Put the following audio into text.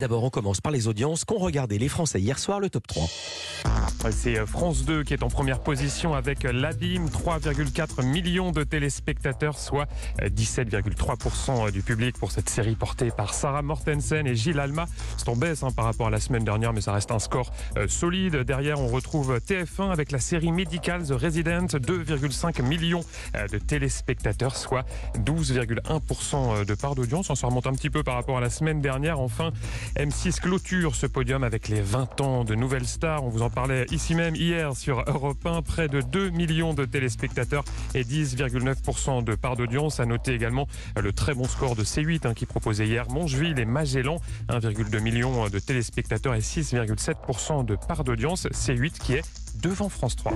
D'abord, on commence par les audiences qu'ont regardé les Français hier soir, le top 3. C'est euh, France 2 qui est en première position avec euh, l'Abîme, 3,4 millions de téléspectateurs, soit 17,3% euh, du public pour cette série portée par Sarah Mortensen et Gilles Alma. C'est en baisse hein, par rapport à la semaine dernière, mais ça reste un score solide. Derrière, on retrouve TF1 avec la série médicale The Resident, 2,5 millions de téléspectateurs, soit 12,1% de part d'audience. On se remonte un petit peu par rapport à la semaine dernière. Enfin, M6 clôture ce podium avec les 20 ans de. On vous en parlait ici même hier sur Europe 1. Près de 2 millions de téléspectateurs et 10,9% de part d'audience. À noter également le très bon score de C8 hein, qui proposait hier Mongeville et Magellan. 1,2 million de téléspectateurs et 6,7% de part d'audience. C8 qui est devant France 3.